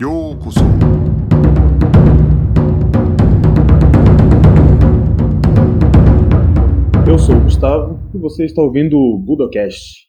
ようこそEu sou o Gustavo e você está ouvindo o Budocast.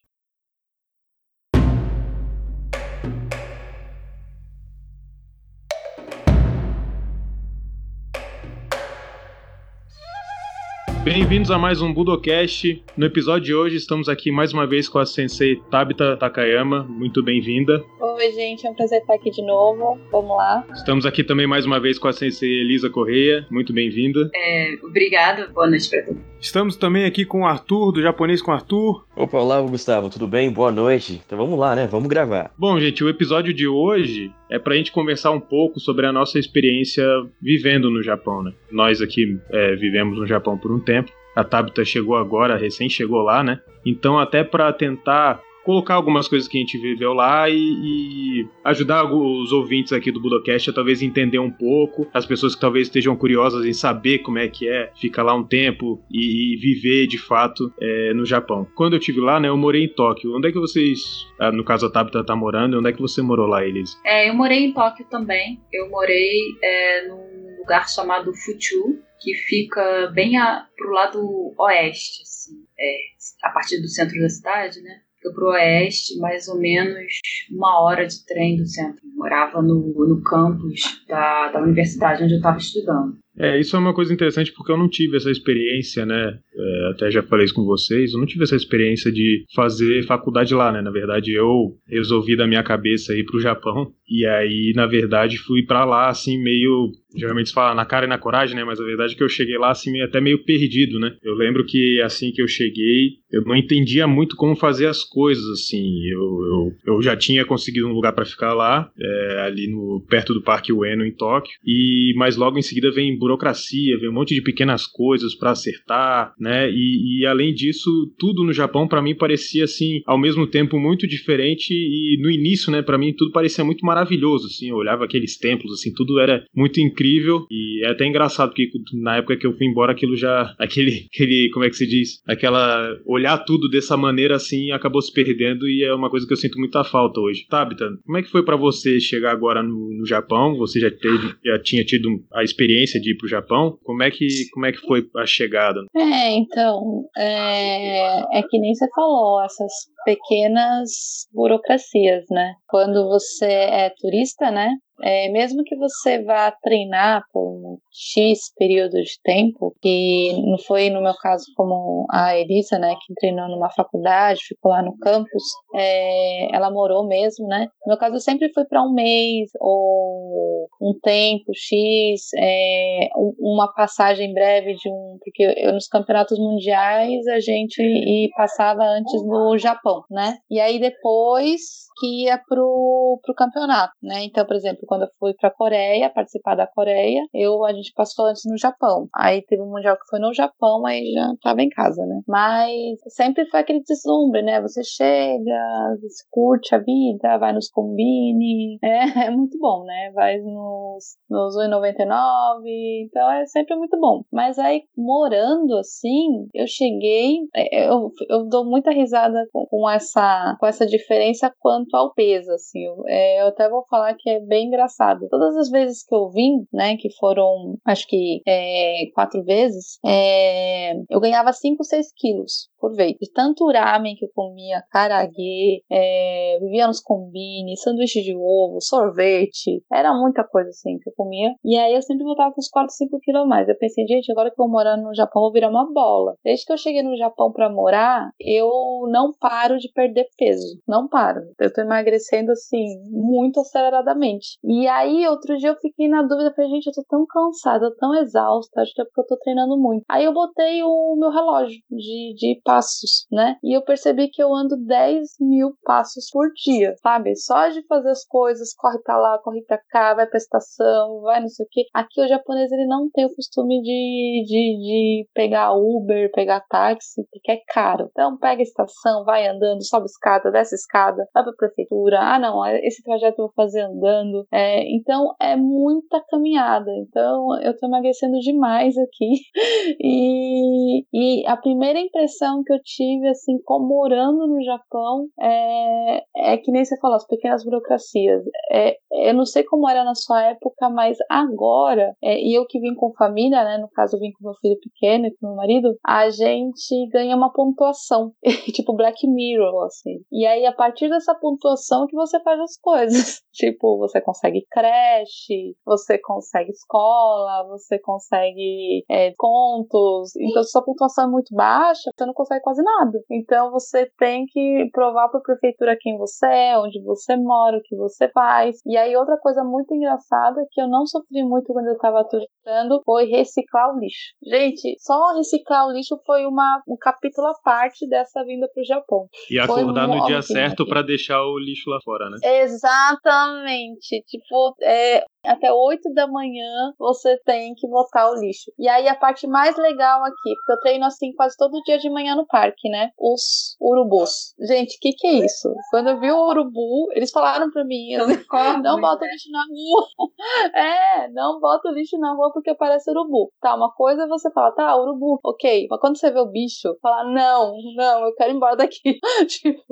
Bem-vindos a mais um Budocast. No episódio de hoje estamos aqui mais uma vez com a sensei Tabita Takayama. Muito bem-vinda. Oi, gente, é um prazer estar aqui de novo. Vamos lá. Estamos aqui também mais uma vez com a sensei Elisa Correia. Muito bem-vinda. É, obrigado, boa noite para todos. Estamos também aqui com o Arthur, do Japonês com Arthur. Opa, olá, Gustavo, tudo bem? Boa noite. Então vamos lá, né? Vamos gravar. Bom, gente, o episódio de hoje é pra gente conversar um pouco sobre a nossa experiência vivendo no Japão, né? Nós aqui é, vivemos no Japão por um tempo. A Tabita chegou agora, recém chegou lá, né? Então, até para tentar colocar algumas coisas que a gente viveu lá e, e, ajudar os ouvintes aqui do Budocast a talvez entender um pouco, as pessoas que talvez estejam curiosas em saber como é que é ficar lá um tempo e, e viver de fato é, no Japão. Quando eu estive lá, né, eu morei em Tóquio. Onde é que vocês, ah, no caso a Tabita tá morando, onde é que você morou lá, Elise? É, eu morei em Tóquio também. Eu morei é, num lugar chamado Fuchu, que fica bem a, pro lado oeste, assim, é, a partir do centro da cidade, né? Fica pro oeste, mais ou menos uma hora de trem do centro. Eu morava no, no campus da, da universidade onde eu estava estudando. É, isso é uma coisa interessante porque eu não tive essa experiência, né? É, até já falei isso com vocês, eu não tive essa experiência de fazer faculdade lá, né? Na verdade, eu resolvi da minha cabeça ir pro Japão e aí, na verdade, fui para lá assim meio geralmente se fala na cara e na coragem, né? Mas a verdade é que eu cheguei lá assim até meio perdido, né? Eu lembro que assim que eu cheguei, eu não entendia muito como fazer as coisas, assim. Eu, eu, eu já tinha conseguido um lugar para ficar lá, é, ali no perto do Parque Ueno em Tóquio, e mas logo em seguida vem burocracia, vem um monte de pequenas coisas para acertar, né? E, e, além disso, tudo no Japão para mim parecia assim, ao mesmo tempo muito diferente e no início, né? Para mim tudo parecia muito maravilhoso, assim. Eu olhava aqueles templos, assim, tudo era muito incrível incrível. E é até engraçado porque na época que eu fui embora aquilo já aquele aquele como é que se diz? Aquela olhar tudo dessa maneira assim acabou se perdendo e é uma coisa que eu sinto muita falta hoje. Tabita como é que foi para você chegar agora no, no, Japão? Você já teve já tinha tido a experiência de ir pro Japão? Como é que como é que foi a chegada? É então é, é que nem você falou essas pequenas burocracias né? Quando você é turista né é, mesmo que você vá treinar por um X período de tempo, que não foi no meu caso como a Elisa, né, que treinou numa faculdade, ficou lá no campus, é, ela morou mesmo, né? No meu caso, eu sempre fui para um mês ou um tempo X, é, uma passagem breve de um. Porque eu, nos campeonatos mundiais a gente passava antes no Japão, né? E aí depois que ia pro, pro campeonato, né? Então, por exemplo, quando eu fui pra Coreia, participar da Coreia, eu, a gente passou antes no Japão. Aí teve um mundial que foi no Japão, aí já tava em casa, né? Mas sempre foi aquele deslumbre, né? Você chega, você curte a vida, vai nos combine, é, é muito bom, né? Vai nos, nos 1,99, então é sempre muito bom. Mas aí, morando assim, eu cheguei, é, eu, eu dou muita risada com, com essa, com essa diferença quanto ao peso, assim. Eu, é, eu até vou falar que é bem engraçado. Todas as vezes que eu vim, né, que foram, acho que é, quatro vezes, é, eu ganhava 5, 6 quilos por vez. De tanto ramen que eu comia, karaguê, é, vivia nos combine, sanduíche de ovo, sorvete, era muita coisa assim que eu comia. E aí eu sempre voltava com uns 4, 5 quilos mais. Eu pensei, gente, agora que eu vou morar no Japão, eu vou virar uma bola. Desde que eu cheguei no Japão para morar, eu não paro de perder peso. Não paro. Eu tô emagrecendo assim, muito aceleradamente. E aí, outro dia eu fiquei na dúvida, falei, gente, eu tô tão cansada, tão exausta, acho que é porque eu tô treinando muito. Aí eu botei o meu relógio de, de passos, né? E eu percebi que eu ando 10 mil passos por dia, sabe? Só de fazer as coisas, corre pra lá, corre pra cá, vai pra estação, vai não sei o que. Aqui o japonês ele não tem o costume de, de, de pegar Uber, pegar táxi, porque é caro. Então pega a estação, vai andando, sobe escada, desce escada, vai pra prefeitura. Ah, não, esse trajeto eu vou fazer andando. É, então é muita caminhada. Então eu tô emagrecendo demais aqui. e, e a primeira impressão sensação que eu tive, assim, como morando no Japão, é, é que nem você falou, as pequenas burocracias. É, eu não sei como era na sua época, mas agora, é, e eu que vim com família, né? No caso, eu vim com meu filho pequeno e com meu marido, a gente ganha uma pontuação, tipo Black Mirror, assim. E aí, a partir dessa pontuação que você faz as coisas. tipo, você consegue creche, você consegue escola, você consegue é, contos. Então, se sua pontuação é muito baixa, você não consegue quase nada. Então, você tem que provar para a prefeitura quem você é, onde você mora, o que você faz. E aí, outra coisa muito engraçada que eu não sofri muito quando eu estava turistando foi reciclar o lixo. Gente, só reciclar o lixo foi uma, um capítulo à parte dessa vinda para o Japão. E acordar no dia certo para deixar o lixo lá fora, né? Exatamente. Tipo, é, até 8 da manhã você tem que botar o lixo. E aí a parte mais legal aqui, porque eu treino assim quase todo dia de manhã no parque, né? Os urubus. Gente, o que que é isso? Quando eu vi o urubu, eles falaram pra mim, assim, não bota lixo na rua. é, não bota lixo na rua porque parece urubu. Tá, uma coisa é você fala, tá, urubu, ok. Mas quando você vê o bicho, fala, não, não, eu quero ir embora daqui. tipo,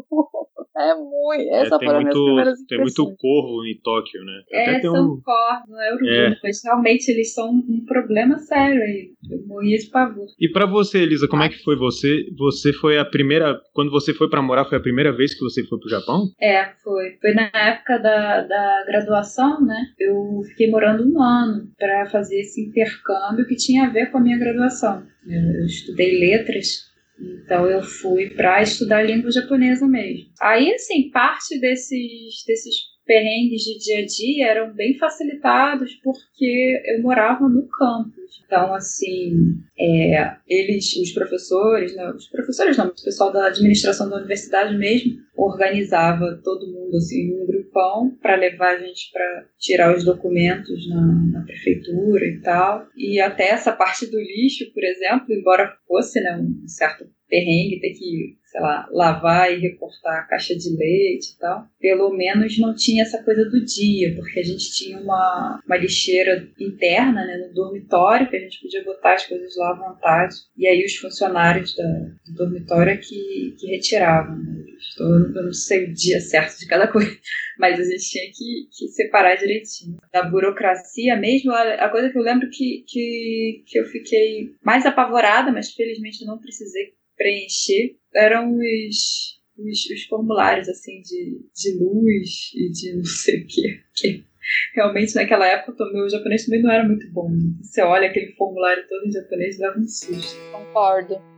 é muito. Essa é, tem foram muito, minhas Tem muito corvo em Tóquio, né? É, Até tem são um... corvos, não é urubu, é. mas realmente eles são um problema sério aí. Eu morria de pavor. E para você, Elisa, como é que foi você? Você foi a primeira. Quando você foi para morar, foi a primeira vez que você foi pro Japão? É, foi. Foi na época da, da graduação, né? Eu fiquei morando um ano para fazer esse intercâmbio que tinha a ver com a minha graduação. Eu estudei letras então eu fui para estudar língua japonesa mesmo. Aí, assim, parte desses, desses perrengues de dia a dia eram bem facilitados porque eu morava no campus. Então, assim, é, eles, os professores, né, os professores não, o pessoal da administração da universidade mesmo, organizava todo mundo assim num grupão para levar a gente para tirar os documentos na, na, prefeitura e tal. E até essa parte do lixo, por exemplo, embora fosse né, um certo perrengue ter que sei lá, lavar e recortar a caixa de leite e tal, pelo menos não tinha essa coisa do dia, porque a gente tinha uma, uma lixeira interna né, no dormitório, que a gente podia botar as coisas lá à vontade, e aí os funcionários da, do dormitório é que, que retiravam. Né? Eu não sei o dia certo de cada coisa, mas a gente tinha que, que separar direitinho. Da burocracia mesmo, a, coisa que eu lembro que, que, que eu fiquei mais apavorada, mas felizmente eu não precisei preencher eram os, os, os, formulários assim de, de luz e de não sei o que. que realmente naquela época o meu japonês também não era muito bom. Você olha aquele formulário todo em japonês e leva um susto. Concordo.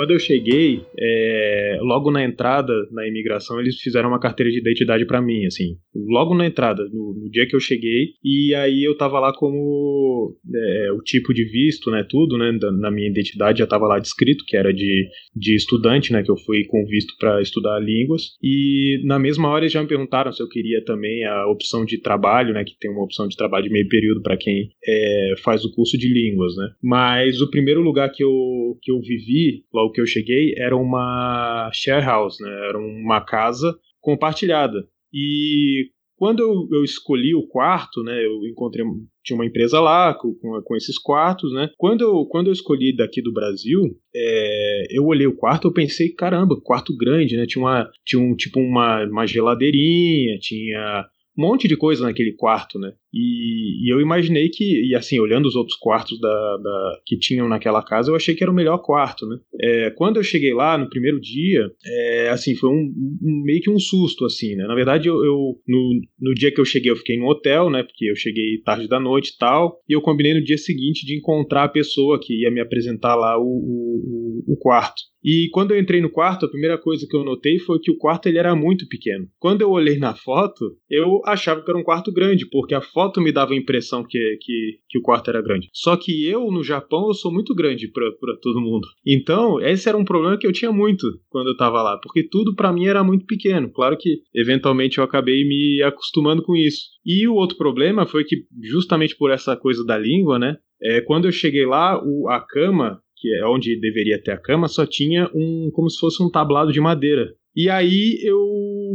Quando eu cheguei, é, logo na entrada, na imigração, eles fizeram uma carteira de identidade para mim, assim, logo na entrada, no, no, dia que eu cheguei, e aí eu tava lá como é, o tipo de visto, né, tudo, né, da, na minha identidade já tava lá descrito, que era de, de estudante, né, que eu fui com visto para estudar línguas, e na mesma hora eles já me perguntaram se eu queria também a opção de trabalho, né, que tem uma opção de trabalho de meio período para quem é, faz o curso de línguas, né, mas o primeiro lugar que eu, que eu vivi, logo que eu cheguei, era uma share house, né, era uma casa compartilhada, e quando eu, eu, escolhi o quarto, né, eu encontrei tinha uma empresa lá com, com, esses quartos, né? Quando eu, quando eu escolhi daqui do Brasil, é, eu olhei o quarto, eu pensei, caramba, quarto grande, né? Tinha uma, tinha um tipo uma, uma geladeirinha, tinha um monte de coisa naquele quarto, né? E, e, eu imaginei que, e assim, olhando os outros quartos da, da, que tinham naquela casa, eu achei que era o melhor quarto, né? É, quando eu cheguei lá no primeiro dia, é, assim, foi um, um, meio que um susto, assim, né? Na verdade, eu, eu no, no, dia que eu cheguei, eu fiquei no hotel, né? Porque eu cheguei tarde da noite e tal, e eu combinei no dia seguinte de encontrar a pessoa que ia me apresentar lá o, o, o quarto. E quando eu entrei no quarto, a primeira coisa que eu notei foi que o quarto ele era muito pequeno. Quando eu olhei na foto, eu achava que era um quarto grande, porque a foto foto me dava a impressão que, que, que o quarto era grande. Só que eu, no Japão, eu sou muito grande para todo mundo. Então, esse era um problema que eu tinha muito quando eu tava lá, porque tudo para mim era muito pequeno. Claro que, eventualmente, eu acabei me acostumando com isso. E o outro problema foi que, justamente por essa coisa da língua, né? É, quando eu cheguei lá, o, a cama que é onde deveria ter a cama, só tinha um como se fosse um tablado de madeira. E aí eu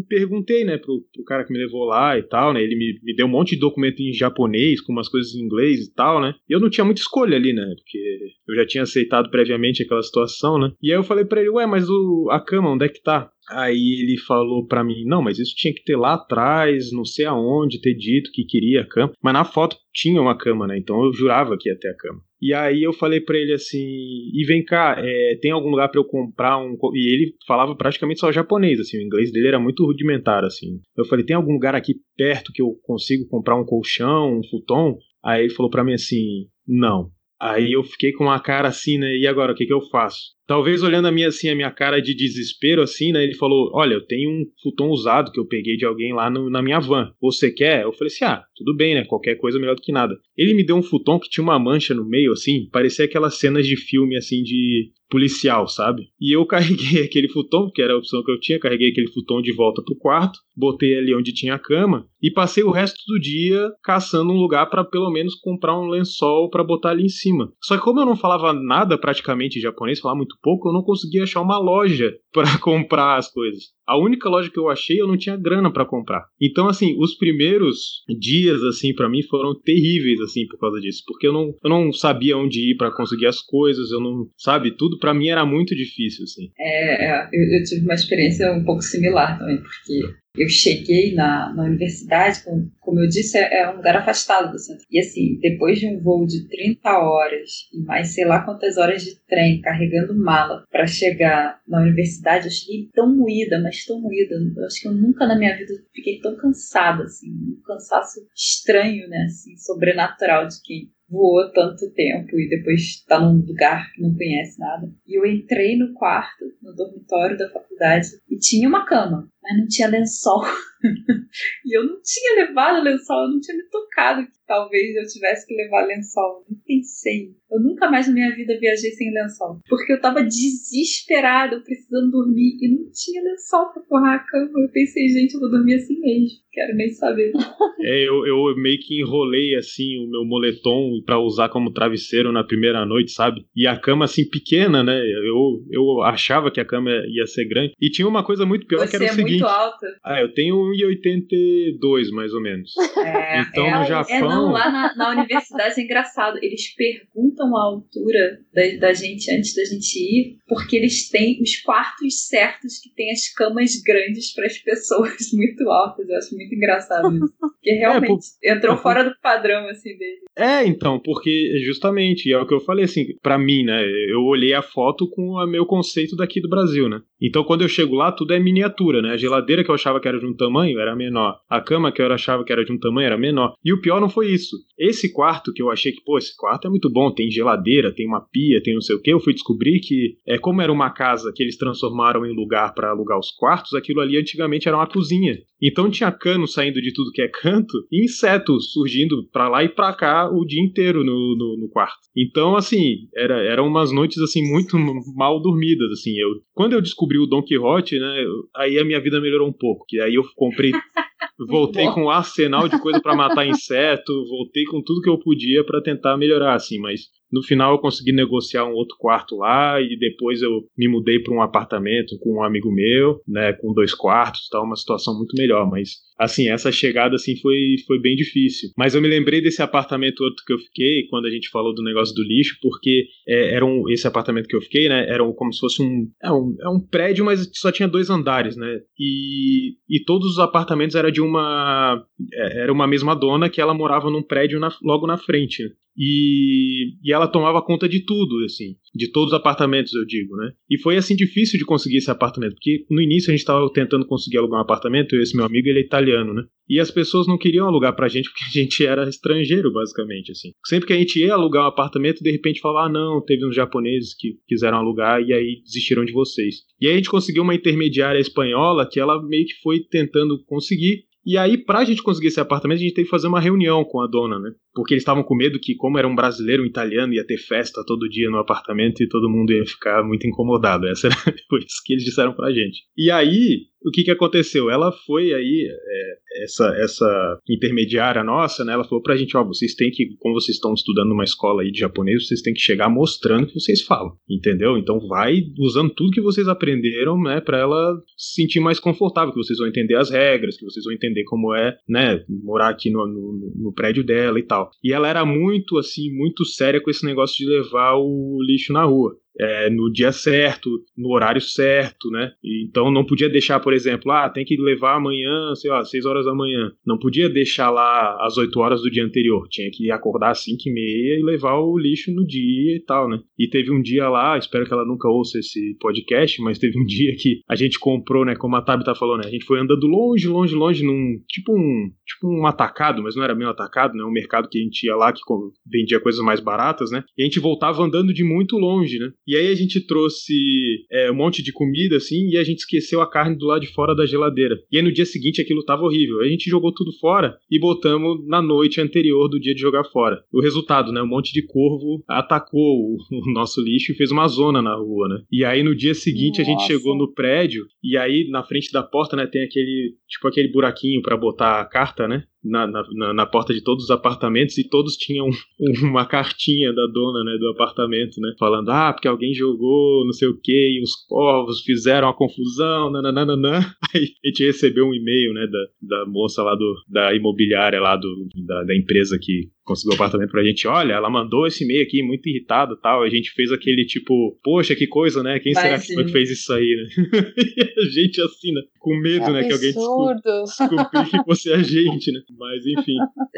perguntei, né, pro, pro cara que me levou lá e tal, né? Ele me, me deu um monte de documento em japonês, com umas coisas em inglês e tal, né? E eu não tinha muita escolha ali, né? Porque eu já tinha aceitado previamente aquela situação, né? E aí eu falei para ele, ué, mas o, a cama, onde é que tá? Aí ele falou para mim, não, mas isso tinha que ter lá atrás, não sei aonde, ter dito que queria a cama. Mas na foto tinha uma cama, né? Então eu jurava que ia ter a cama. E aí eu falei para ele assim, e vem cá, é, tem algum lugar para eu comprar um... E ele falava praticamente só japonês, assim, o inglês dele era muito rudimentar, assim. Eu falei, tem algum lugar aqui perto que eu consigo comprar um colchão, um futon? Aí ele falou para mim assim, não. Aí eu fiquei com uma cara assim, né? E agora, o que, que eu faço? Talvez olhando a minha assim, a minha cara de desespero assim, né? Ele falou: "Olha, eu tenho um futon usado que eu peguei de alguém lá no, na minha van. Você quer?" Eu falei assim: "Ah, tudo bem, né? Qualquer coisa é melhor do que nada." Ele me deu um futon que tinha uma mancha no meio assim, parecia aquelas cenas de filme assim de policial, sabe? E eu carreguei aquele futon, que era a opção que eu tinha, carreguei aquele futon de volta pro quarto, botei ali onde tinha a cama e passei o resto do dia caçando um lugar para pelo menos comprar um lençol para botar ali em cima. Só que como eu não falava nada praticamente japonês, falava muito pouco, eu não conseguia achar uma loja para comprar as coisas. A única loja que eu achei, eu não tinha grana para comprar. Então, assim, os primeiros dias, assim, para mim foram terríveis, assim, por causa disso. Porque eu não, eu não sabia onde ir para conseguir as coisas, eu não, sabe, tudo para mim era muito difícil, assim. É, é eu, eu tive uma experiência um pouco similar também, porque eu cheguei na, na universidade, como, como eu disse, é, é, um lugar afastado do centro. E assim, depois de um voo de 30 horas e mais sei lá quantas horas de trem carregando mala para chegar na universidade, eu cheguei tão moída, mas tão moída. Eu acho que eu nunca na minha vida fiquei tão cansada, assim, um cansaço estranho, né, assim, sobrenatural de quem voou tanto tempo e depois está num lugar que não conhece nada. E eu entrei no quarto, no dormitório da faculdade, e tinha uma cama, mas não tinha lençol. e eu não tinha levado lençol, eu não tinha me tocado que talvez eu tivesse que levar lençol. Nem pensei. Eu nunca mais na minha vida viajei sem lençol. Porque eu tava desesperada, precisando dormir, e não tinha lençol pra forrar a cama. Eu pensei, gente, eu vou dormir assim mesmo. Quero nem saber. É, eu, eu meio que enrolei assim o meu moletom para usar como travesseiro na primeira noite, sabe? E a cama assim pequena, né? Eu, eu achava que a cama ia ser grande. E tinha uma coisa muito pior Você que era o é seguinte. Muito alta. Ah, eu tenho 1,82 mais ou menos. É, Então, é, no é, Japão- não, lá na, na universidade é engraçado. Eles perguntam a altura da, da gente antes da gente ir, porque eles têm os quartos certos que tem as camas grandes para as pessoas muito altas. Eu acho muito engraçado isso. Porque realmente entrou fora do padrão assim dele. É, então, porque justamente, é o que eu falei assim, pra mim, né? Eu olhei a foto com o meu conceito daqui do Brasil, né? Então quando eu chego lá, tudo é miniatura, né? Geladeira que eu achava que era de um tamanho era menor. A cama que eu achava que era de um tamanho era menor. E o pior não foi isso. Esse quarto que eu achei que, pô, esse quarto é muito bom, tem geladeira, tem uma pia, tem não sei o que, eu fui descobrir que, é como era uma casa que eles transformaram em lugar pra alugar os quartos, aquilo ali antigamente era uma cozinha. Então tinha cano saindo de tudo que é canto e insetos surgindo pra lá e pra cá o dia inteiro no, no, no quarto. Então, assim, era, eram umas noites assim muito mal dormidas, assim. Eu, quando eu descobri o Don Quixote, né, aí a minha vida melhorou um pouco, que aí eu comprei voltei com um arsenal de coisa pra matar inseto, voltei com tudo que eu podia pra tentar melhorar, assim, mas no final eu consegui negociar um outro quarto lá e depois eu me mudei para um apartamento com um amigo meu, né, com dois quartos, tal, uma situação muito melhor, mas assim, essa chegada assim foi, foi bem difícil. Mas eu me lembrei desse apartamento outro que eu fiquei quando a gente falou do negócio do lixo, porque é, era um, esse apartamento que eu fiquei, né, era um- como se fosse um é, um é um prédio, mas só tinha dois andares, né? E, e todos os apartamentos era de uma é, era uma mesma dona que ela morava num prédio na- logo na frente. E, e ela tomava conta de tudo, assim, de todos os apartamentos, eu digo, né? E foi assim difícil de conseguir esse apartamento, porque no início a gente estava tentando conseguir alugar um apartamento, e esse meu amigo ele é italiano, né? E as pessoas não queriam alugar pra gente porque a gente era estrangeiro, basicamente, assim. Sempre que a gente ia alugar um apartamento, de repente falava, ah, não, teve uns japoneses que quiseram alugar e aí desistiram de vocês. E aí a gente conseguiu uma intermediária espanhola que ela meio que foi tentando conseguir. E aí, pra gente conseguir esse apartamento, a gente teve que fazer uma reunião com a dona, né? Porque eles estavam com medo que, como era um brasileiro, um italiano, ia ter festa todo dia no apartamento e todo mundo ia ficar muito incomodado. Essa era, isso que eles disseram pra gente. E aí, o que, que aconteceu? Ela foi aí, é, essa, essa intermediária nossa, né? Ela falou pra gente, ó, vocês têm que, como vocês estão estudando numa escola aí de japonês, vocês têm que chegar mostrando que vocês falam, entendeu? Então vai usando tudo que vocês aprenderam, né, pra ela se sentir mais confortável, que vocês vão entender as regras, que vocês vão entender como é, né, morar aqui no, no, no prédio dela e tal. E ela era muito, assim, muito séria com esse negócio de levar o lixo na rua é, no dia certo, no horário certo, né? Então não podia deixar, por exemplo, ah, tem que levar amanhã, sei lá, 6 horas da manhã. Não podia deixar lá às 8 horas do dia anterior. Tinha que acordar às 5 e meia e levar o lixo no dia e tal, né? E teve um dia lá, espero que ela nunca ouça esse podcast, mas teve um dia que a gente comprou, né? Como a Tabita falou, né? A gente foi andando longe, longe, longe, num tipo um, tipo um atacado, mas não era um atacado, né? Um mercado que a gente ia lá que vendia coisas mais baratas, né? E a gente voltava andando de muito longe, né? E aí a gente trouxe é, um monte de comida, assim, e a gente esqueceu a carne do lado de fora da geladeira. E aí no dia seguinte aquilo tava horrível. A gente jogou tudo fora e botamos na noite anterior do dia de jogar fora. O resultado, né? Um monte de corvo atacou o, nosso lixo e fez uma zona na rua, né? E aí no dia seguinte Nossa. a gente chegou no prédio e aí na frente da porta, né, tem aquele, tipo aquele buraquinho para botar a carta, né? Na, na, na, porta de todos os apartamentos e todos tinham uma cartinha da dona né, do apartamento, né? Falando, ah, porque alguém jogou não sei o que, os corvos fizeram a confusão, nananana. Aí a gente recebeu um e-mail, né, da, da moça lá do, da imobiliária lá do, da, da empresa que conseguiu o apartamento pra gente. Olha, ela mandou esse e-mail aqui muito irritado tal. A gente fez aquele tipo, poxa, que coisa, né? Quem Mas, será que foi que fez isso aí, né? e a gente assim, né? Com medo, é né? Que alguém descobrisse que fosse a gente, né? Mas enfim.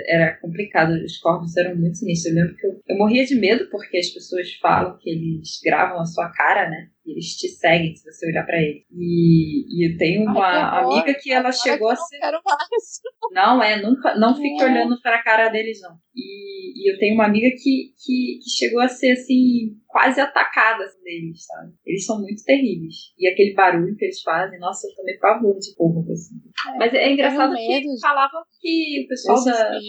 Era complicado, os corvos eram muito sinistros. Eu lembro que eu, eu morria de medo porque as pessoas falam que eles gravam a sua cara, né? Eles te seguem se você olhar para eles. E, e eu tenho uma Ai, amiga que ela chegou a ser. Não é, nunca, não fique olhando para a cara deles, não. E, e, eu tenho uma amiga que, que, que chegou a ser assim, quase atacada assim, deles, sabe? Eles são muito terríveis. E aquele barulho que eles fazem, nossa, eu tomei pavor de corvo, assim. É, Mas é engraçado que falavam que o pessoal da. Né?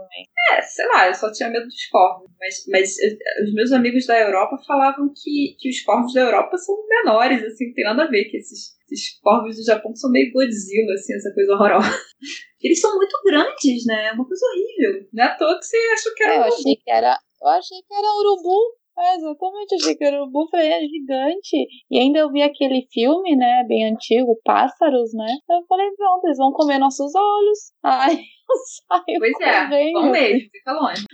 Também. É, sei lá, eu só tinha medo dos corvos. Mas, mas os meus amigos da Europa falavam que, que os corvos da Europa são menores, assim, não tem nada a ver, que esses, esses corvos do Japão são meio Godzilla, assim, essa coisa horrorosa. Eles são muito grandes, né? É uma coisa horrível. Não é à toa que você achou que era. Eu achei que era. Eu achei que era urubu. É, exatamente, achei que era urubu, falei, é gigante. E ainda eu vi aquele filme, né, bem antigo, Pássaros, né? Eu falei, pronto, eles vão comer nossos olhos. Ai, saio Pois é, vão mesmo, fica longe.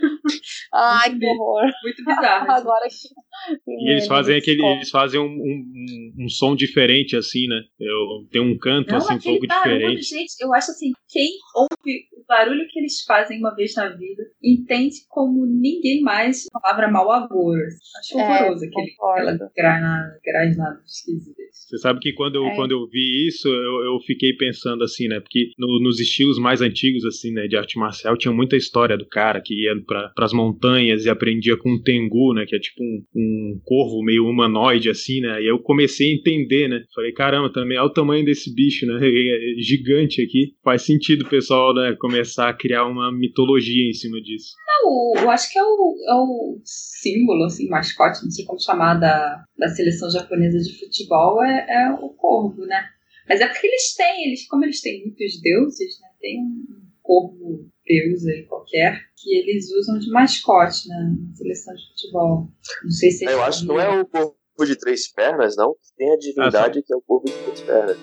Ai, que horror. Muito bizarro. Agora que... E eles fazem aquele. Eles fazem um, um, um, som diferente, assim, né? Eu, tem um canto Não, assim, um pouco barulho, diferente. Gente, eu acho assim, quem ouve o barulho que eles fazem uma vez na vida entende como ninguém mais a palavra mal agouro. Acho é, horroroso aquele, aquela grasnada esquisita. Você sabe que quando eu, é. quando eu vi isso, eu, eu fiquei pensando assim, né? Porque no, nos estilos mais antigos, assim, né, de arte marcial, tinha muita história do cara que ia para as montanhas e aprendia com um tengu, né? Que é tipo um, um corvo meio humanoide, assim, né? E eu comecei a entender, né? Falei, caramba, também olha o tamanho desse bicho, né? É gigante aqui. Faz sentido o pessoal, né, começar a criar uma mitologia em cima disso. Não, eu acho que é o, é o símbolo, assim, mascote, não sei como chamar, da, da seleção japonesa de futebol, é, é o corvo, né? Mas é porque eles têm, eles, como eles têm muitos deuses, né? Tem um corvo deus aí qualquer que eles usam de mascote né, na seleção de futebol. Não sei se. Eu acho que não é o corvo de três pernas, não. Tem a divindade ah, que é o corvo de três pernas.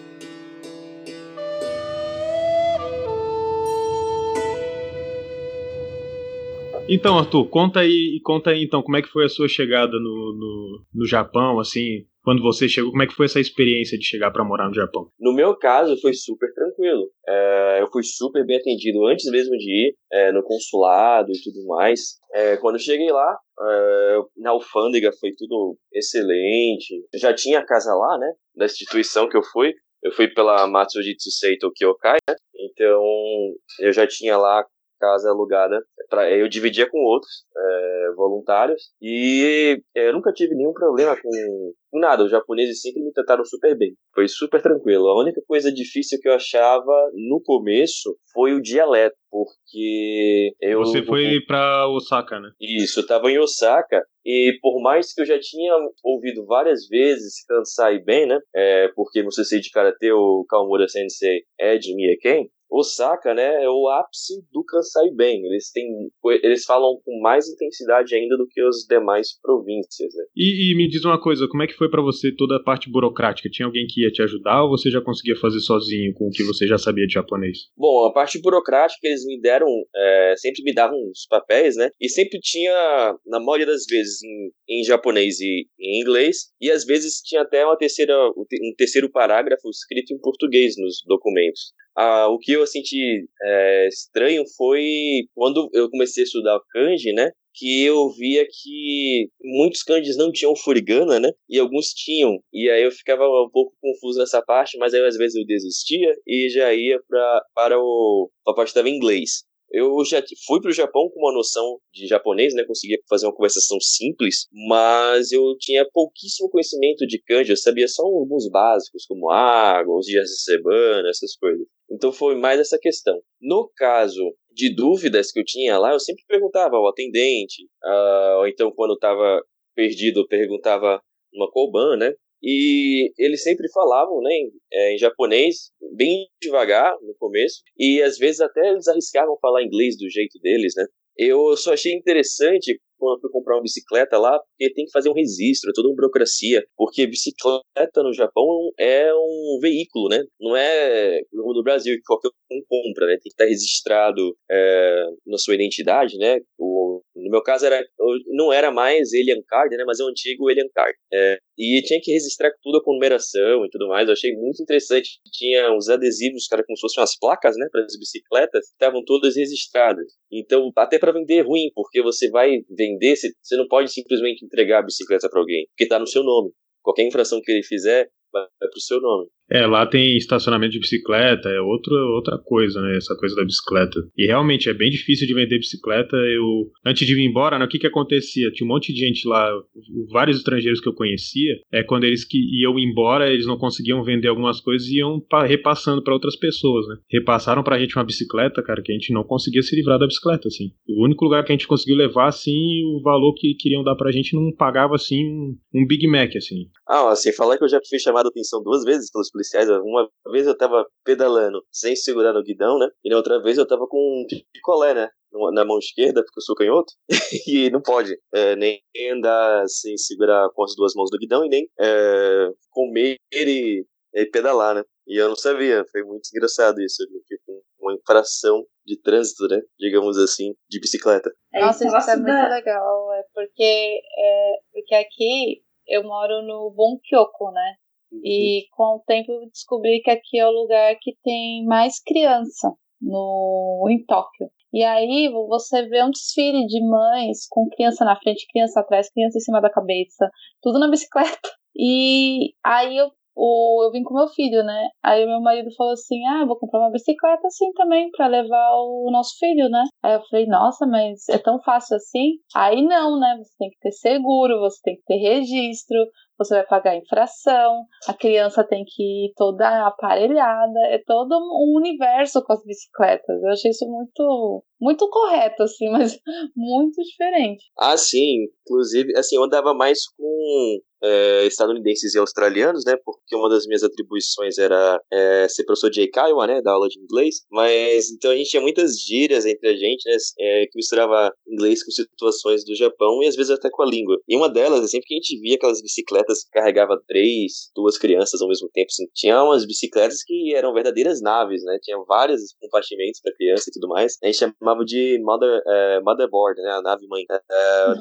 Então, Arthur, conta aí, conta aí então, como é que foi a sua chegada no, no, no Japão, assim, quando você chegou, como é que foi essa experiência de chegar para morar no Japão? No meu caso, foi super tranquilo. É, eu fui super bem atendido antes mesmo de ir é, no consulado e tudo mais. É, quando cheguei lá, é, na alfândega foi tudo excelente. Eu já tinha casa lá, né? Da instituição que eu fui. Eu fui pela Matsujitsu Seito Kyokai, né? Então, eu já tinha lá casa alugada. Pra, eu dividia com outros. É, voluntários e eu nunca tive nenhum problema com, com nada. Os japoneses sempre me trataram super bem. Foi super tranquilo. A única coisa difícil que eu achava no começo foi o dialeto, porque eu. Você foi para Osaka, né? Isso, eu tava em Osaka e por mais que eu já tinha ouvido várias vezes Kansai bem, né? É, porque no CC de Karatê o Kawamura Sensei é de Mieken, Osaka, né, é o ápice do Kansai Ben. Eles têm, eles falam com mais intensidade ainda do que as demais províncias, né? E, e me diz uma coisa, como é que foi para você toda a parte burocrática? Tinha alguém que ia te ajudar ou você já conseguia fazer sozinho com o que você já sabia de japonês? Bom, a parte burocrática eles me deram, é, sempre me davam os papéis, né? E sempre tinha, na maioria das vezes, em, em japonês e em inglês. E às vezes tinha até uma terceira, um terceiro parágrafo escrito em português nos documentos. Ah, o que eu senti é, estranho foi quando eu comecei a estudar kanji, né? Que eu via que muitos kanjis não tinham furigana, né? E alguns tinham. E aí eu ficava um pouco confuso nessa parte, mas aí às vezes eu desistia e já ia pra, para o, a parte que estava em inglês. Eu já fui para o Japão com uma noção de japonês, né? Conseguia fazer uma conversação simples, mas eu tinha pouquíssimo conhecimento de kanji. Eu sabia só alguns básicos, como água, os dias de semana, essas coisas. Então foi mais essa questão. No caso de dúvidas que eu tinha lá, eu sempre perguntava ao atendente, uh, ou então quando estava perdido, perguntava uma Koban, né? E eles sempre falavam né, em, é, em, japonês, bem devagar no começo, e às vezes até eles arriscavam falar inglês do jeito deles, né? Eu só achei interessante quando eu fui comprar uma bicicleta lá, porque tem que fazer um registro, é toda uma burocracia, porque bicicleta no Japão é um veículo, né? Não é como no Brasil que qualquer um compra, né? Tem que estar registrado é, na sua identidade, né? O, no meu caso era, não era mais Alien Card, né? Mas é o antigo Alien Card. É, e tinha que registrar tudo com numeração e tudo mais. Eu achei muito interessante. Tinha uns adesivos, cara, como se fossem umas placas, né? Para as bicicletas, estavam todas registradas. Então, até para vender é ruim, porque você vai vender, você não pode simplesmente entregar a bicicleta para alguém, porque está no seu nome. Qualquer infração que ele fizer, vai para o seu nome. É, lá tem estacionamento de bicicleta, é outro, outra coisa, né? Essa coisa da bicicleta. E realmente é bem difícil de vender bicicleta. Eu, antes de vir embora, né, o que que acontecia? Tinha um monte de gente lá, vários estrangeiros que eu conhecia, é quando eles que iam embora, eles não conseguiam vender algumas coisas e iam pa, repassando para outras pessoas, né? Repassaram pra gente uma bicicleta, cara, que a gente não conseguia se livrar da bicicleta, assim. O único lugar que a gente conseguiu levar, assim, o valor que queriam dar pra gente não pagava, assim, um, um Big Mac, assim. Ah, assim, falar que eu já fui chamado a atenção duas vezes pelos policiais. Uma vez eu tava pedalando sem segurar no guidão, né? E na outra vez eu tava com um picolé, né? Na mão esquerda, porque eu sou canhoto, e não pode é, nem andar sem segurar com as duas mãos do guidão e nem é, comer e, e pedalar, né? E eu não sabia, foi muito engraçado isso, tipo, uma infração de trânsito, né? Digamos assim, de bicicleta. Nossa, isso é muito legal, é porque, é, porque aqui eu moro no Bunkyoko, né? E com o tempo eu descobri que aqui é o lugar que tem mais criança no em Tóquio. E aí você vê um desfile de mães com criança na frente, criança atrás, criança em cima da cabeça, tudo na bicicleta. E aí eu, o, eu vim com meu filho, né? Aí meu marido falou assim: Ah, vou comprar uma bicicleta assim também para levar o nosso filho, né? Aí eu falei: Nossa, mas é tão fácil assim? Aí não, né? Você tem que ter seguro, você tem que ter registro, você vai pagar infração, a criança tem que ir toda aparelhada, é todo um universo com as bicicletas. Eu achei isso muito, muito correto, assim, mas muito diferente. Ah, sim. Inclusive, assim, eu andava mais com é, estadunidenses e australianos, né? Porque uma das minhas atribuições era é, ser professor de Eikaiwa, né? Da aula de inglês. Mas então a gente tinha muitas gírias entre a gente, né? É, que misturava inglês com situações do Japão e às vezes até com a língua. E uma delas, sempre que a gente via aquelas bicicletas que carregava três, duas crianças ao mesmo tempo, assim, tinha umas bicicletas que eram verdadeiras naves, né? Tinha vários compartimentos para criança e tudo mais. A gente chamava de mother, é, motherboard, né? A nave mãe.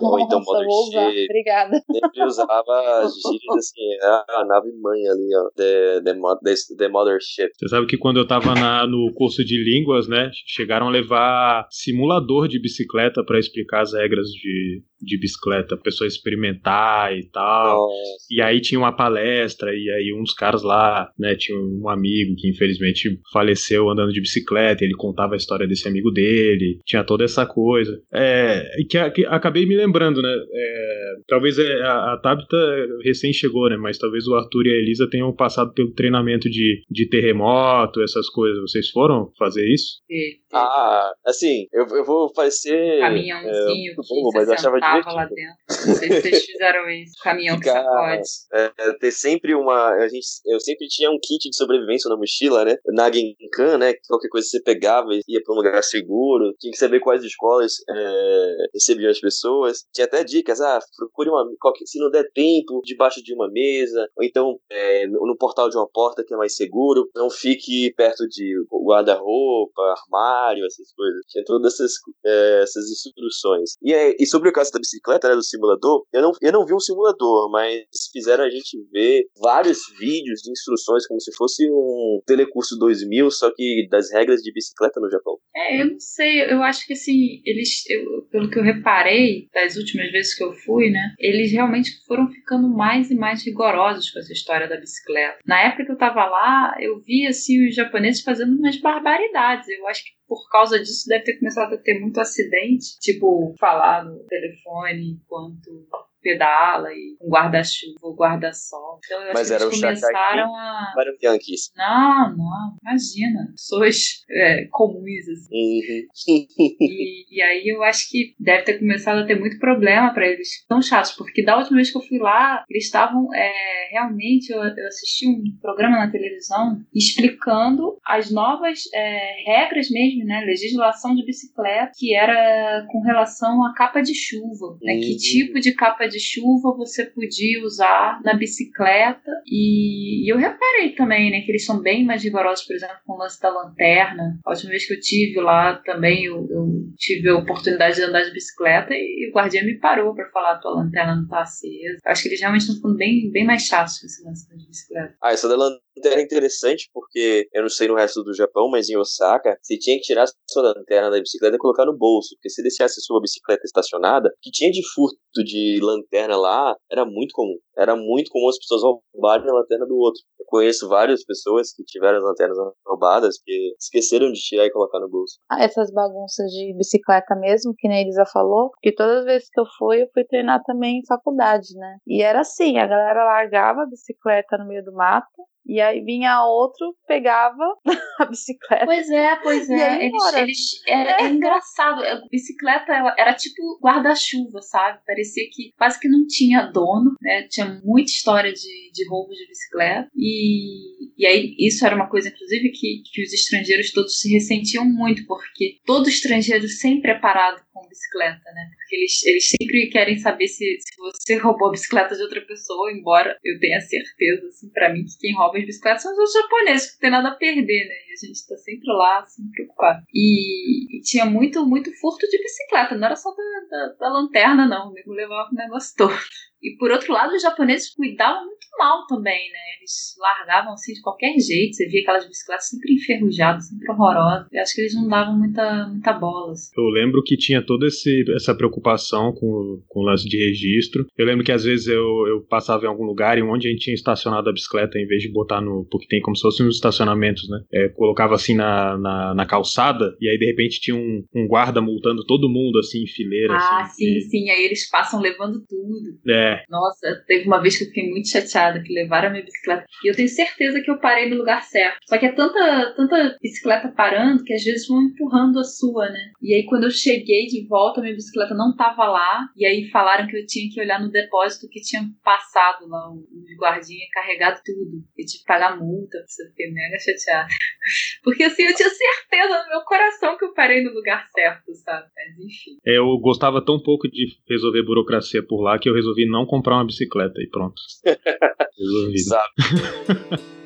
Ou então mothership. Obrigada. Sempre usava as gírias assim, a nave mãe ali, ó. The, the, the, the Mothership. Você sabe que quando eu tava na, no curso de línguas, né? Chegaram a levar simulador de bicicleta para explicar as regras de, de bicicleta, a pessoa experimentar e tal. Nossa. E aí tinha uma palestra, e aí um dos caras lá, né, tinha um amigo que infelizmente faleceu andando de bicicleta, e ele contava a história desse amigo dele, tinha toda essa coisa. É, e que, que acabei me lembrando, né, é, talvez é, a, a Tabita recém chegou, né, mas talvez o Arthur e a Elisa tenham passado pelo treinamento de, de terremoto, essas coisas. Vocês foram fazer isso? E Ah, assim, eu, eu vou parecer. caminhãozinho é, que bom, você mas eu achava lá dentro. Não sei se vocês fizeram isso. Caminhão que Ficar- sacode. É, ter sempre uma. A gente, eu sempre tinha um kit de sobrevivência na mochila, né? Na Genkan, né? que Qualquer coisa você pegava e ia pra um lugar seguro. Tinha que saber quais escolas é, recebiam as pessoas. Tinha até dicas, ah, procure uma. qualquer- se não der tempo, debaixo de uma mesa. Ou então é, no, no portal de uma porta que é mais seguro. Não fique perto de guarda-roupa, armário, essas coisas. Tinha todas essas, é, essas instruções. E, é, e sobre o caso da bicicleta, né, do simulador, eu não, eu não vi um simulador, mas fizeram a gente ver vários vídeos de instruções como se fosse um telecurso 2000, só que das regras de bicicleta no Japão. É, eu não sei, eu acho que assim, eles, eu- pelo que eu reparei das últimas vezes que eu fui, né, eles realmente foram ficando mais e mais rigorosos com essa história da bicicleta. Na época que eu tava lá, eu vi assim os japoneses fazendo umas barbaridades. Eu acho que por causa disso deve ter começado a ter muito acidente, tipo falar no telefone enquanto pedala e com guarda-chuva ou guarda-sol. Então eu Mas acho que eles começaram a Para Yankees. não, não, imagina. Pessoas é, comuns, assim. Uhum. E, e aí eu acho que deve ter começado a ter muito problema pra eles. Tão chatos, porque da última vez que eu fui lá, eles estavam é, realmente. Eu, eu assisti um programa na televisão explicando as novas é, regras mesmo, né? Legislação de bicicleta, que era com relação à capa de chuva. Né? Que Uhum. tipo de capa de chuva você podia usar na bicicleta. E, e eu reparei também, né, que eles são bem mais rigorosos, por exemplo, com o lance da lanterna. A última vez que eu tive lá também, eu, eu tive a oportunidade de andar de bicicleta e o guardiã me parou pra falar: tua lanterna não tá acesa. Acho que eles realmente estão ficando bem, bem mais chatos com esse lance de bicicleta. Ah, essa da lanterna é interessante porque eu não sei no resto do Japão, mas em Osaka, você tinha que tirar a sua lanterna da bicicleta e colocar no bolso. Porque se deixasse a sua bicicleta estacionada, que tinha de furto de lanterna lá era muito comum. Era muito comum as pessoas roubarem a lanterna do outro. Eu conheço várias pessoas que tiveram as lanternas roubadas porque esqueceram de tirar e colocar no bolso. Ah, essas bagunças de bicicleta mesmo, que nem a Elisa falou, porque todas as vezes que eu fui, eu fui treinar também em faculdade, né? E era assim, a galera largava a bicicleta no meio do mato, e aí vinha outro, pegava a bicicleta. Pois é, pois é. Eles, eles, é, é engraçado. A bicicleta ela era tipo guarda-chuva, sabe? Parecia que quase que não tinha dono, né? Tinha muita história de, de roubo de bicicleta. E, e aí, isso era uma coisa, inclusive, que, que os estrangeiros todos se ressentiam muito, porque todo estrangeiro sempre é parado com bicicleta, né? Porque eles, eles sempre querem saber se, se você roubou a bicicleta de outra pessoa, embora eu tenha certeza, assim, pra mim, que quem rouba as bicicletas são os japoneses, que não tem nada a perder, né? E a gente tá sempre lá, assim, preocupado. E, e tinha muito, muito furto de bicicleta, não era só da, da, da lanterna, não. O nego levava o negócio todo. E por outro lado, os japoneses cuidavam muito mal também, né? Eles largavam assim de qualquer jeito. Você via aquelas bicicletas sempre enferrujadas, sempre horrorosas. Eu acho que eles não davam muita, muita bola. Assim. Eu lembro que tinha toda esse, essa preocupação com, com o lance de registro. Eu lembro que às vezes eu, eu passava em algum lugar e onde a gente tinha estacionado a bicicleta, em vez de botar no. Porque tem como se fossem uns estacionamentos, né? É, colocava assim na, na, na calçada e aí de repente tinha um, um guarda multando todo mundo assim em fileira. Ah, assim, sim, e- sim. Aí eles passam levando tudo. É, Nossa, teve uma vez que eu fiquei muito chateada que levaram a minha bicicleta. E eu tenho certeza que eu parei no lugar certo. Só que é tanta, tanta bicicleta parando que às vezes vão empurrando a sua, né? E aí quando eu cheguei de volta, minha bicicleta não tava lá. E aí falaram que eu tinha que olhar no depósito que tinha passado lá, o o guardinha carregado tudo. Eu tive que pagar multa, eu fiquei mega chateada. Porque assim, eu tinha certeza no meu coração que eu parei no lugar certo, sabe? Mas enfim. é, eu gostava tão pouco de resolver burocracia por lá que eu resolvi não comprar uma bicicleta e pronto. Resolvido. Sabe?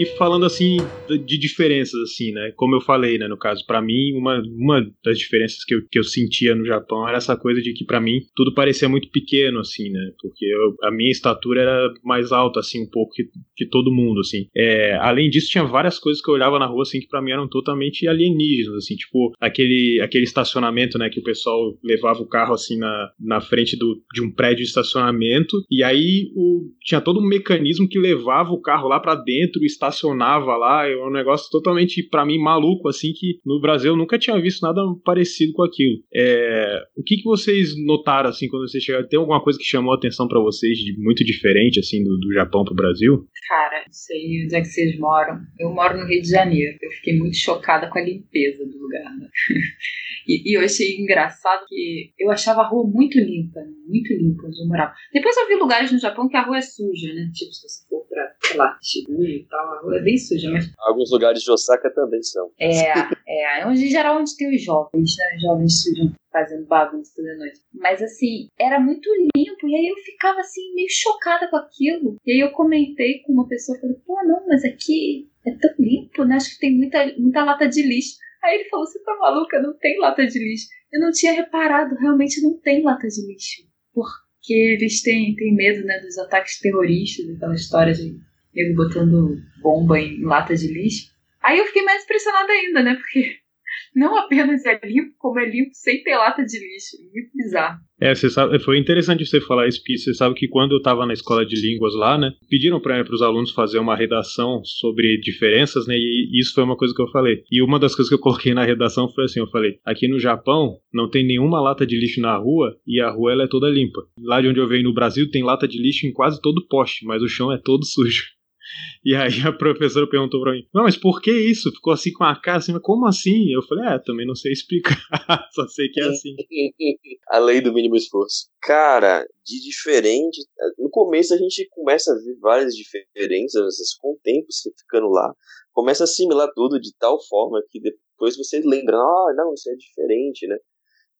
E falando assim de diferenças, assim, né? Como eu falei, né? No caso, para mim, uma, uma das diferenças que eu, que eu sentia no Japão era essa coisa de que para mim tudo parecia muito pequeno, assim, né? Porque eu, a minha estatura era mais alta, assim, um pouco que, que todo mundo, assim. É, além disso, tinha várias coisas que eu olhava na rua, assim, que para mim eram totalmente alienígenas, assim, tipo aquele, aquele estacionamento, né? Que o pessoal levava o carro, assim, na, na frente do, de um prédio de estacionamento, e aí o, tinha todo um mecanismo que levava o carro lá para dentro, estacionava lá, é um negócio totalmente, para mim, maluco, assim, que no Brasil eu nunca tinha visto nada parecido com aquilo. É, o que, que vocês notaram, assim, quando vocês chegaram? Tem alguma coisa que chamou a atenção para vocês de muito diferente, assim, do, do Japão pro Brasil? Cara, não sei onde é que vocês moram. Eu moro no Rio de Janeiro. Eu fiquei muito chocada com a limpeza do lugar, né? e, e, eu achei engraçado que eu achava a rua muito limpa, né? muito limpa onde eu morava. Depois eu vi lugares no Japão que a rua é suja, né? Tipo, se você for pra, sei lá, Shibuya e tal, a rua é bem suja, mas... Alguns lugares de Osaka também são. É, é, onde, em geral onde tem os jovens, né? Os jovens sujam fazendo bagunça toda noite. Mas assim, era muito limpo, e aí eu ficava assim, meio chocada com aquilo. E aí eu comentei com uma pessoa, falei, pô, não, mas aqui é tão limpo, né? Acho que tem muita, muita lata de lixo. Aí ele falou, você tá maluca? Não tem lata de lixo. Eu não tinha reparado, realmente não tem lata de lixo. Porque eles têm, têm medo, né, dos ataques terroristas, aquela história de nego botando bomba em lata de lixo. Aí eu fiquei mais impressionada ainda, né? Porque não apenas é limpo, como é limpo sem ter lata de lixo. Muito bizarro. É, você sabe, foi interessante você falar isso, porque você sabe que quando eu estava na escola de línguas lá, né, pediram para os alunos fazer uma redação sobre diferenças, né, e isso foi uma coisa que eu falei. E uma das coisas que eu coloquei na redação foi assim, eu falei, aqui no Japão não tem nenhuma lata de lixo na rua e a rua ela é toda limpa. Lá de onde eu venho no Brasil tem lata de lixo em quase todo poste, mas o chão é todo sujo. E aí a professora perguntou pra mim: Não, mas por que isso? Ficou assim com a cara assim, mas como assim? Eu falei: É, também não sei explicar, só sei que é assim. a lei do mínimo esforço. Cara, de diferente. No começo a gente começa a ver várias diferenças, com o tempo você ficando lá, começa a assimilar tudo de tal forma que depois você lembra: Ah, não, isso é diferente, né?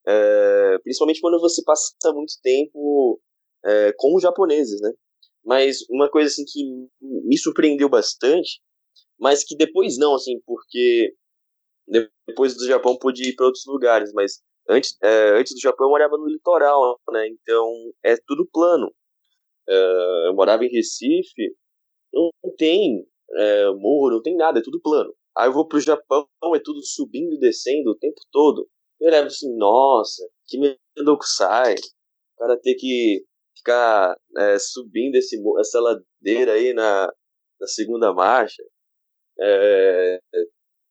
É, principalmente quando você passa muito tempo é, com os japoneses, né? Mas uma coisa assim que me surpreendeu bastante, mas que depois não, assim, porque depois do Japão pude ir para outros lugares, mas antes, é, antes do Japão eu morava no litoral, né? Então é tudo plano. É, eu morava em Recife, não tem é, morro, não tem nada, é tudo plano. Aí eu vou pro Japão, é tudo subindo e descendo o tempo todo. Eu levo assim, nossa, que medo que sai. O cara ter que ficar é, subindo esse, essa ladeira aí na, na segunda marcha. É,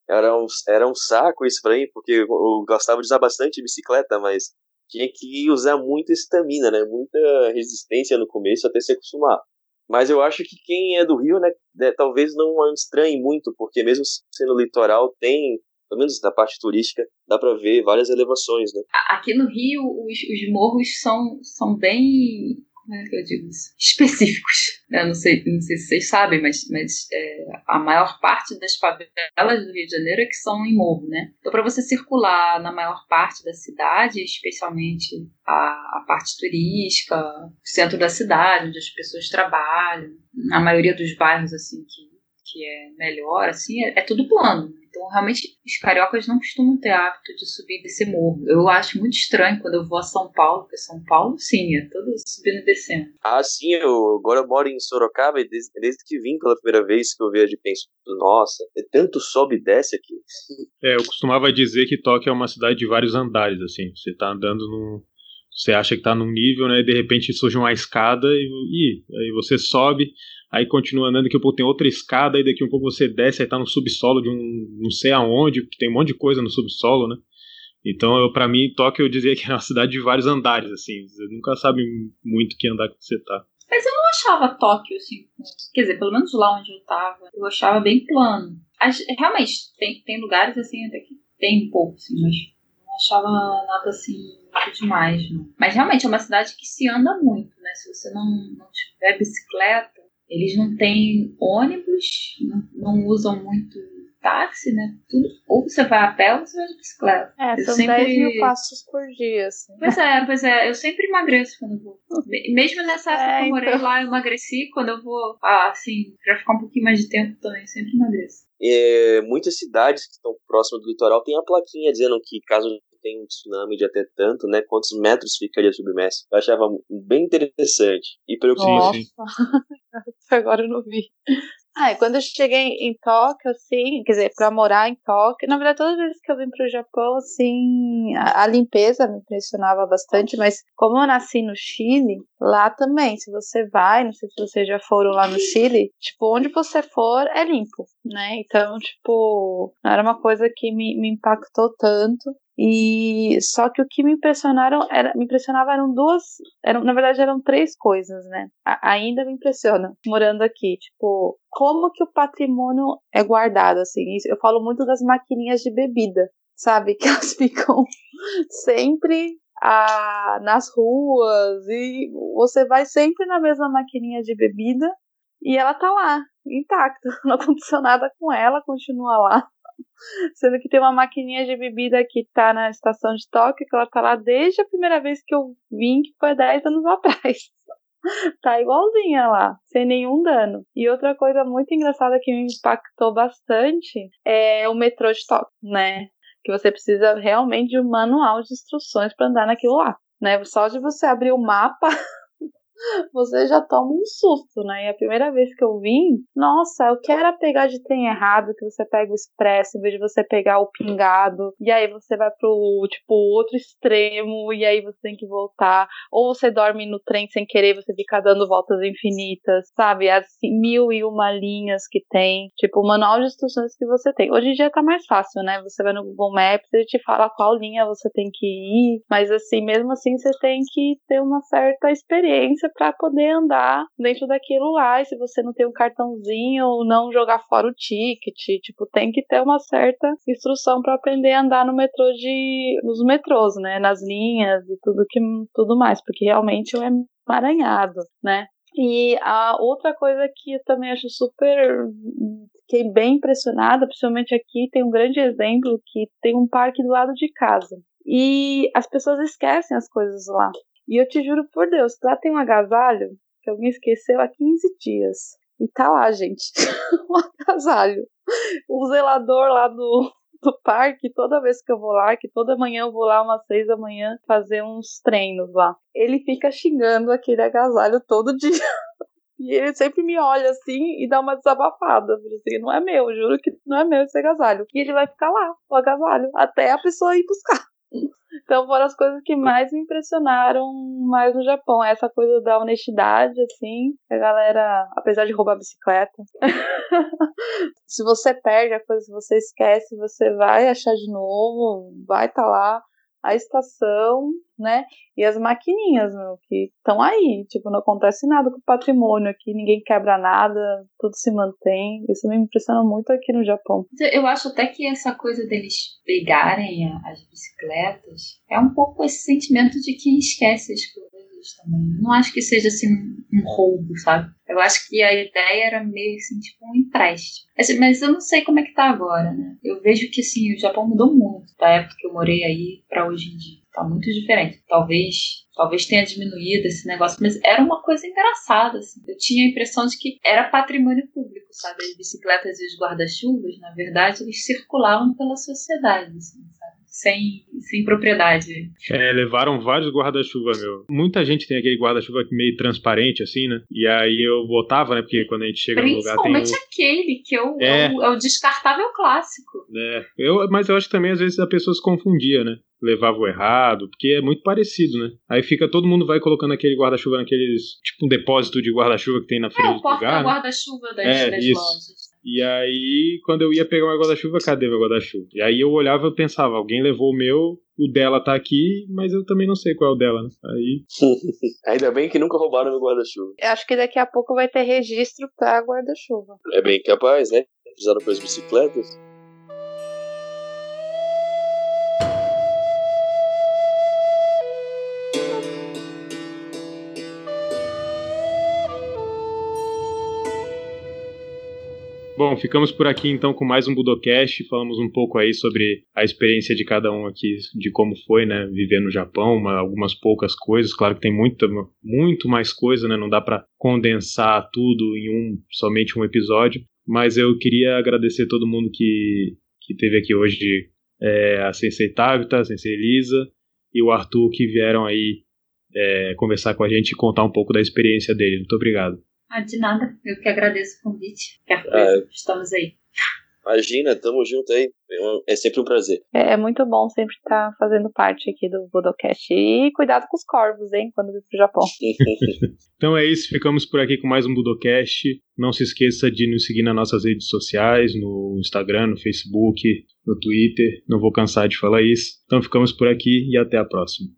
era, um, era um saco isso pra mim, porque eu, gostava de usar bastante bicicleta, mas tinha que usar muita estamina, né? Muita resistência no começo até se acostumar. Mas eu acho que quem é do Rio, né, né talvez não estranhe muito, porque mesmo sendo litoral, tem pelo menos na parte turística, dá para ver várias elevações, né? Aqui no Rio, os, os morros são, são bem como é que eu digo isso? específicos. Eu não sei, não sei se vocês sabem, mas, mas é, a maior parte das favelas do Rio de Janeiro é que são em morro, né? Então, para você circular na maior parte da cidade, especialmente a, a parte turística, o centro da cidade, onde as pessoas trabalham, na maioria dos bairros assim que, que é melhor, assim, é, é tudo plano. Então, realmente, os cariocas não costumam ter hábito de subir desse morro. Eu acho muito estranho quando eu vou a São Paulo, porque São Paulo, sim, é todo subindo e descendo. Ah, sim, eu agora eu moro em Sorocaba e desde, desde que vim pela primeira vez que eu vejo penso, nossa, é tanto sobe e desce aqui. É, eu costumava dizer que Tóquio é uma cidade de vários andares, assim. Você tá andando num. Você acha que tá num nível, né? E de repente surge uma escada e, e aí você sobe aí continua andando, daqui a pouco tem outra escada, aí daqui a pouco você desce, aí tá no subsolo de um não sei aonde, que tem um monte de coisa no subsolo, né? Então, para mim, Tóquio eu dizia que é uma cidade de vários andares, assim, você nunca sabe muito que andar que você tá. Mas eu não achava Tóquio, assim, quer dizer, pelo menos lá onde eu tava, eu achava bem plano. Realmente, tem, tem lugares, assim, até que tem um pouco, assim, mas não achava nada, assim, muito demais, não. Mas realmente é uma cidade que se anda muito, né? Se você não, não tiver bicicleta, eles não têm ônibus, não, não usam muito táxi, né? Tudo, ou você vai a pé ou você vai de bicicleta. É, eu são sempre... 10 mil passos por dia, assim. Pois é, pois é, eu sempre emagreço quando eu vou. Mesmo nessa época é, que eu morei então... lá, eu emagreci. Quando eu vou, ah, assim, pra ficar um pouquinho mais de tempo também, sempre emagreço. É, muitas cidades que estão próximas do litoral têm a plaquinha dizendo que caso tem um tsunami de até tanto, né? Quantos metros ficaria submerso? Eu achava bem interessante. E sim. agora eu não vi. Ah, quando eu cheguei em Tóquio, assim, quer dizer, pra morar em Tóquio, na verdade, todas as vezes que eu vim pro Japão, assim, a, a, limpeza me impressionava bastante, mas como eu nasci no Chile, lá também, se você vai, não sei se vocês já foram lá no Chile, tipo, onde você for é limpo, né? Então, tipo, não era uma coisa que me, me impactou tanto. E só que o que me impressionaram era, me impressionava eram duas, eram, na verdade eram três coisas, né? A, ainda me impressiona morando aqui, tipo, como que o patrimônio é guardado assim. Eu falo muito das maquininhas de bebida, sabe? Que elas ficam sempre a, nas ruas e você vai sempre na mesma maquininha de bebida e ela tá lá, intacta, não aconteceu nada com ela, continua lá. Sendo que tem uma maquininha de bebida que tá na estação de Tóquio, que ela tá lá desde a primeira vez que eu vim, que foi 10 anos atrás. tá igualzinha lá, sem nenhum dano. E outra coisa muito engraçada que me impactou bastante é o metrô de Tóquio, né? Que você precisa realmente de um manual de instruções para andar naquilo lá. Né? Só de você abrir o mapa você já toma um susto, né? E a primeira vez que eu vim, nossa, eu quero pegar de trem errado, que você pega o expresso em vez de você pegar o pingado, e aí você vai pro, tipo, outro extremo, e aí você tem que voltar, ou você dorme no trem sem querer, você fica dando voltas infinitas, sabe? As mil e uma linhas que tem, tipo, o manual de instruções que você tem. Hoje em dia tá mais fácil, né? Você vai no Google Maps, ele te fala qual linha você tem que ir, mas assim, mesmo assim, você tem que ter uma certa experiência para poder andar dentro daquilo lá. E se você não tem um cartãozinho, não jogar fora o ticket, tipo, tem que ter uma certa instrução para aprender a andar no metrô de nos metrôs, né, nas linhas e tudo que tudo mais, porque realmente é emaranhado, né? E a outra coisa que eu também acho super fiquei bem impressionada, principalmente aqui tem um grande exemplo que tem um parque do lado de casa. E as pessoas esquecem as coisas lá. E eu te juro por Deus, lá tem um agasalho que alguém esqueceu há 15 dias. E tá lá, gente. um agasalho. O zelador lá do, do parque, toda vez que eu vou lá, que toda manhã eu vou lá umas seis da manhã fazer uns treinos lá. Ele fica xingando aquele agasalho todo dia. E ele sempre me olha assim e dá uma desabafada. Assim, não é meu, juro que não é meu esse agasalho. E ele vai ficar lá, o agasalho, até a pessoa ir buscar. Então foram as coisas que mais me impressionaram mais no Japão. Essa coisa da honestidade, assim, a galera, apesar de roubar bicicleta, se você perde a coisa, se você esquece, você vai achar de novo, vai estar tá lá a estação, né? E as maquininhas, meu, que estão aí. Tipo, não acontece nada com o patrimônio aqui, ninguém quebra nada, tudo se mantém. Isso me impressiona muito aqui no Japão. Eu acho até que essa coisa deles pegarem as bicicletas é um pouco esse sentimento de quem esquece as coisas também. Não acho que seja assim um roubo, sabe? Eu acho que a ideia era meio assim, tipo um empréstimo. Mas eu não sei como é que tá agora, né? Eu vejo que assim, o Japão mudou muito da época que eu morei aí para hoje em dia. Tá muito diferente. Talvez, talvez tenha diminuído esse negócio, mas era uma coisa engraçada, assim. Eu tinha a impressão de que era patrimônio público, sabe? As bicicletas e os guarda-chuvas, na verdade, eles circulavam pela sociedade, assim? Sem, sem propriedade. É, levaram vários guarda-chuva, meu. Muita gente tem aquele guarda-chuva meio transparente, assim, né? E aí eu botava, né? Porque quando a gente chega no lugar. Principalmente aquele, que é o, é. É, o, é o descartável clássico. É, eu, mas eu acho que também às vezes a pessoa se confundia, né? levava o errado, porque é muito parecido, né? Aí fica todo mundo vai colocando aquele guarda-chuva naqueles, tipo um depósito de guarda-chuva que tem na frente é, do lugar. É, o guarda-chuva das, é, das lojas. E aí, quando eu ia pegar o guarda-chuva, cadê meu guarda-chuva? E aí eu olhava e pensava, alguém levou o meu, o dela tá aqui, mas eu também não sei qual é o dela, né? Aí. Ainda bem que nunca roubaram meu guarda-chuva. Eu acho que daqui a pouco vai ter registro pra guarda-chuva. É bem capaz, né? Fizeram para as bicicletas. Bom, ficamos por aqui então com mais um Budocast. Falamos um pouco aí sobre a experiência de cada um aqui, de como foi, né, viver no Japão, uma, algumas poucas coisas. Claro que tem muita, muito mais coisa, né? Não dá para condensar tudo em um somente um episódio. Mas eu queria agradecer todo mundo que que teve aqui hoje, é, a Sensei Tabita, a Sensei Elisa e o Arthur que vieram aí é, conversar com a gente e contar um pouco da experiência dele. Muito obrigado. Ah, de nada. Eu que agradeço o convite. Quer coisa, ah, estamos aí. Imagina, tamo junto aí. É sempre um prazer. É, é muito bom sempre estar fazendo parte aqui do Budocast. E cuidado com os corvos, hein, quando vir pro Japão. então é isso, ficamos por aqui com mais um Budocast. Não se esqueça de nos seguir nas nossas redes sociais, no Instagram, no Facebook, no Twitter. Não vou cansar de falar isso. Então ficamos por aqui e até a próxima.